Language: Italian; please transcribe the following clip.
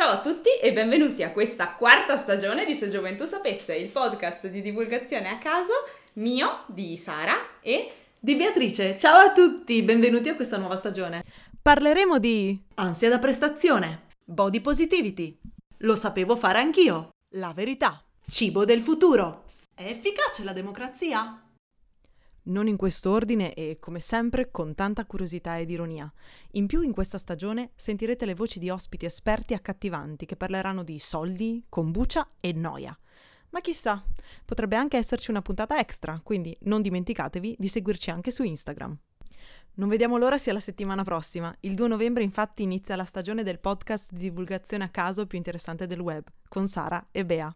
Ciao a tutti e benvenuti a questa quarta stagione di Se Gioventù Sapesse, il podcast di divulgazione a caso mio, di Sara e di Beatrice. Ciao a tutti, benvenuti a questa nuova stagione. Parleremo di ansia da prestazione, body positivity, lo sapevo fare anch'io, la verità, cibo del futuro. È efficace la democrazia? Non in questo ordine e, come sempre, con tanta curiosità ed ironia. In più, in questa stagione sentirete le voci di ospiti esperti accattivanti che parleranno di soldi, kombucha e noia. Ma chissà, potrebbe anche esserci una puntata extra, quindi non dimenticatevi di seguirci anche su Instagram. Non vediamo l'ora sia la settimana prossima. Il 2 novembre infatti inizia la stagione del podcast di divulgazione a caso più interessante del web, con Sara e Bea.